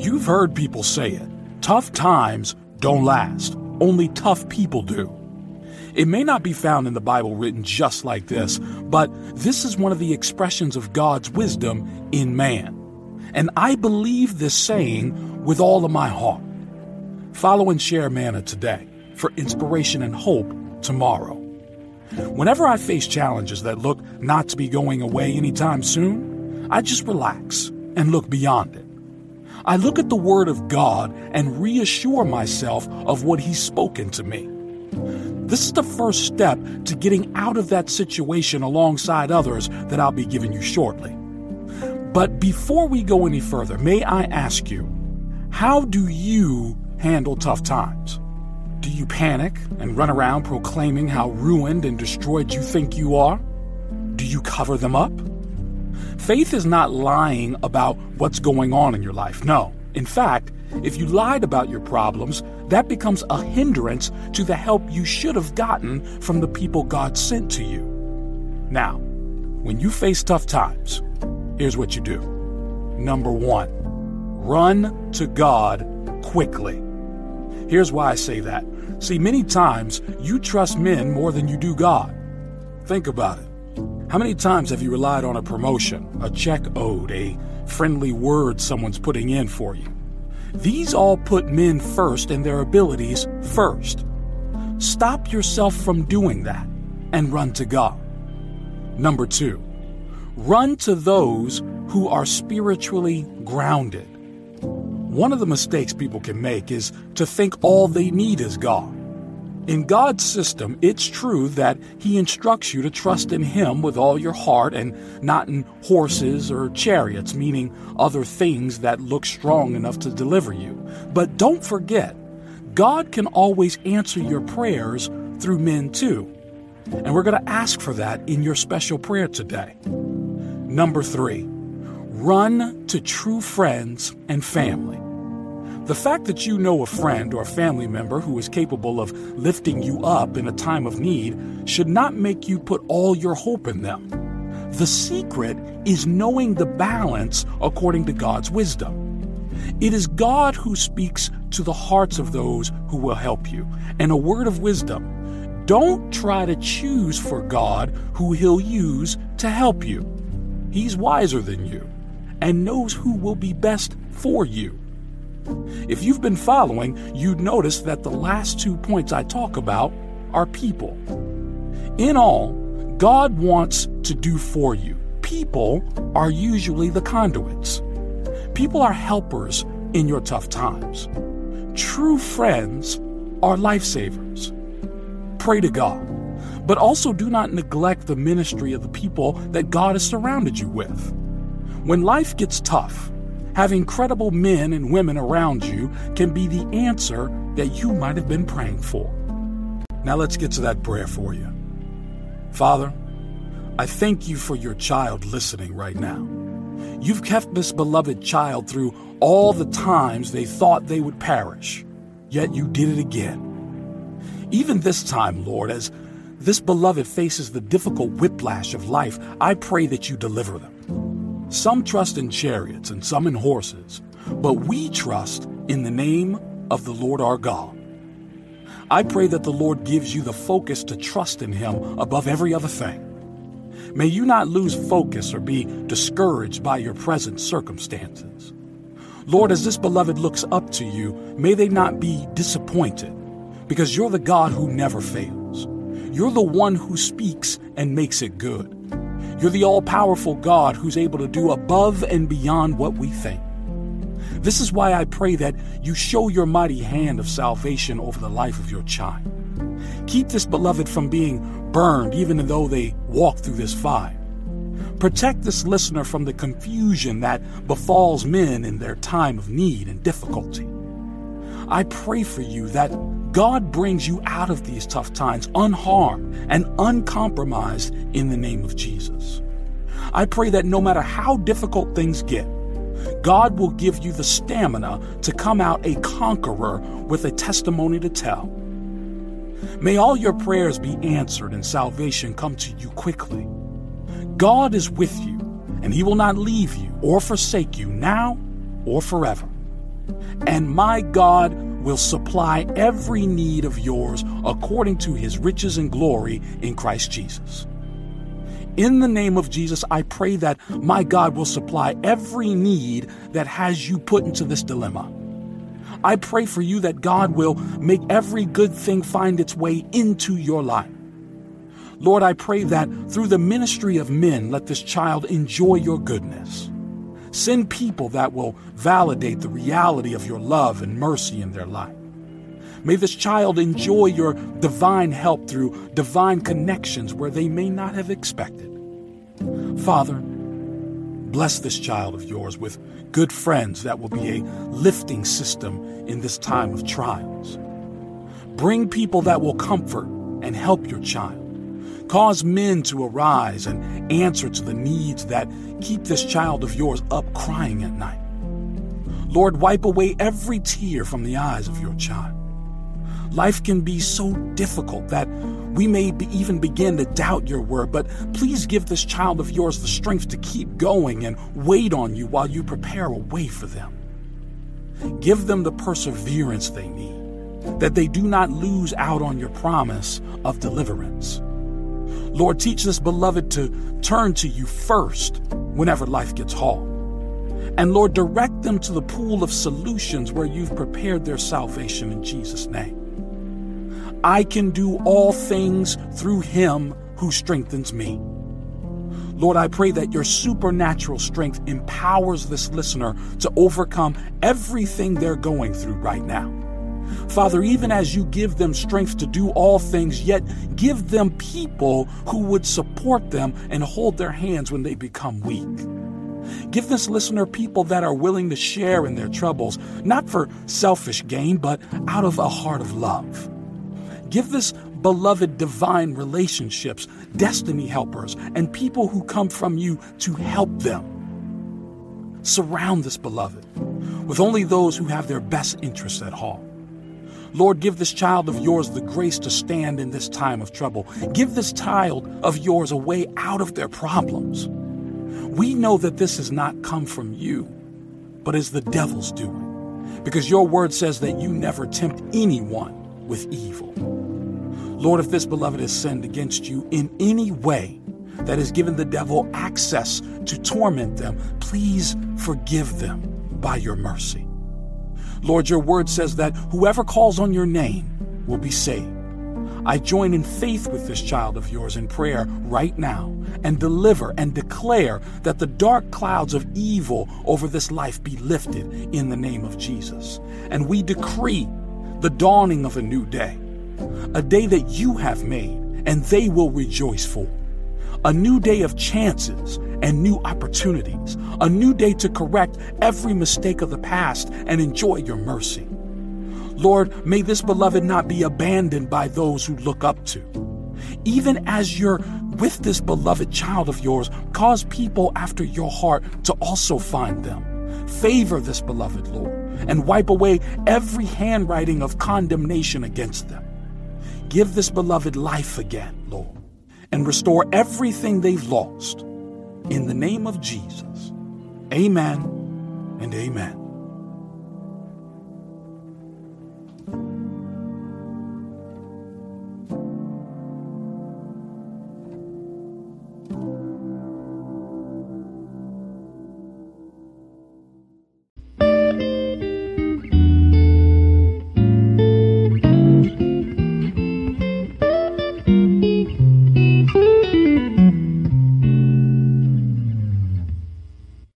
You've heard people say it tough times don't last, only tough people do. It may not be found in the Bible written just like this, but this is one of the expressions of God's wisdom in man. And I believe this saying with all of my heart. Follow and share manna today for inspiration and hope tomorrow. Whenever I face challenges that look not to be going away anytime soon, I just relax and look beyond it. I look at the Word of God and reassure myself of what He's spoken to me. This is the first step to getting out of that situation alongside others that I'll be giving you shortly. But before we go any further, may I ask you, how do you handle tough times? Do you panic and run around proclaiming how ruined and destroyed you think you are? Do you cover them up? Faith is not lying about what's going on in your life. No. In fact, if you lied about your problems, that becomes a hindrance to the help you should have gotten from the people God sent to you. Now, when you face tough times, here's what you do. Number one, run to God quickly. Here's why I say that. See, many times you trust men more than you do God. Think about it. How many times have you relied on a promotion, a check owed, a friendly word someone's putting in for you? These all put men first and their abilities first. Stop yourself from doing that and run to God. Number two, run to those who are spiritually grounded. One of the mistakes people can make is to think all they need is God. In God's system, it's true that He instructs you to trust in Him with all your heart and not in horses or chariots, meaning other things that look strong enough to deliver you. But don't forget, God can always answer your prayers through men too. And we're going to ask for that in your special prayer today. Number three, run to true friends and family. The fact that you know a friend or family member who is capable of lifting you up in a time of need should not make you put all your hope in them. The secret is knowing the balance according to God's wisdom. It is God who speaks to the hearts of those who will help you. And a word of wisdom don't try to choose for God who He'll use to help you. He's wiser than you and knows who will be best for you. If you've been following, you'd notice that the last two points I talk about are people. In all, God wants to do for you. People are usually the conduits. People are helpers in your tough times. True friends are lifesavers. Pray to God, but also do not neglect the ministry of the people that God has surrounded you with. When life gets tough, Having credible men and women around you can be the answer that you might have been praying for. Now let's get to that prayer for you. Father, I thank you for your child listening right now. You've kept this beloved child through all the times they thought they would perish, yet you did it again. Even this time, Lord, as this beloved faces the difficult whiplash of life, I pray that you deliver them. Some trust in chariots and some in horses, but we trust in the name of the Lord our God. I pray that the Lord gives you the focus to trust in Him above every other thing. May you not lose focus or be discouraged by your present circumstances. Lord, as this beloved looks up to you, may they not be disappointed, because you're the God who never fails. You're the one who speaks and makes it good. You're the all powerful God who's able to do above and beyond what we think. This is why I pray that you show your mighty hand of salvation over the life of your child. Keep this beloved from being burned even though they walk through this fire. Protect this listener from the confusion that befalls men in their time of need and difficulty. I pray for you that God brings you out of these tough times unharmed and uncompromised in the name of Jesus. I pray that no matter how difficult things get, God will give you the stamina to come out a conqueror with a testimony to tell. May all your prayers be answered and salvation come to you quickly. God is with you, and He will not leave you or forsake you now or forever. And my God will supply every need of yours according to his riches and glory in Christ Jesus. In the name of Jesus, I pray that my God will supply every need that has you put into this dilemma. I pray for you that God will make every good thing find its way into your life. Lord, I pray that through the ministry of men, let this child enjoy your goodness. Send people that will validate the reality of your love and mercy in their life. May this child enjoy your divine help through divine connections where they may not have expected. Father, bless this child of yours with good friends that will be a lifting system in this time of trials. Bring people that will comfort and help your child. Cause men to arise and answer to the needs that keep this child of yours up crying at night. Lord, wipe away every tear from the eyes of your child. Life can be so difficult that we may be even begin to doubt your word, but please give this child of yours the strength to keep going and wait on you while you prepare a way for them. Give them the perseverance they need, that they do not lose out on your promise of deliverance. Lord, teach this beloved to turn to you first whenever life gets hard. And Lord, direct them to the pool of solutions where you've prepared their salvation in Jesus' name. I can do all things through him who strengthens me. Lord, I pray that your supernatural strength empowers this listener to overcome everything they're going through right now. Father, even as you give them strength to do all things, yet give them people who would support them and hold their hands when they become weak. Give this listener people that are willing to share in their troubles, not for selfish gain, but out of a heart of love. Give this beloved divine relationships, destiny helpers, and people who come from you to help them. Surround this beloved with only those who have their best interests at heart. Lord, give this child of yours the grace to stand in this time of trouble. Give this child of yours a way out of their problems. We know that this has not come from you, but is the devil's doing, because your word says that you never tempt anyone with evil. Lord, if this beloved has sinned against you in any way that has given the devil access to torment them, please forgive them by your mercy. Lord, your word says that whoever calls on your name will be saved. I join in faith with this child of yours in prayer right now and deliver and declare that the dark clouds of evil over this life be lifted in the name of Jesus. And we decree the dawning of a new day a day that you have made, and they will rejoice for. A new day of chances and new opportunities, a new day to correct every mistake of the past and enjoy your mercy. Lord, may this beloved not be abandoned by those who look up to. Even as you're with this beloved child of yours, cause people after your heart to also find them. Favor this beloved, Lord, and wipe away every handwriting of condemnation against them. Give this beloved life again, Lord, and restore everything they've lost. In the name of Jesus, amen and amen.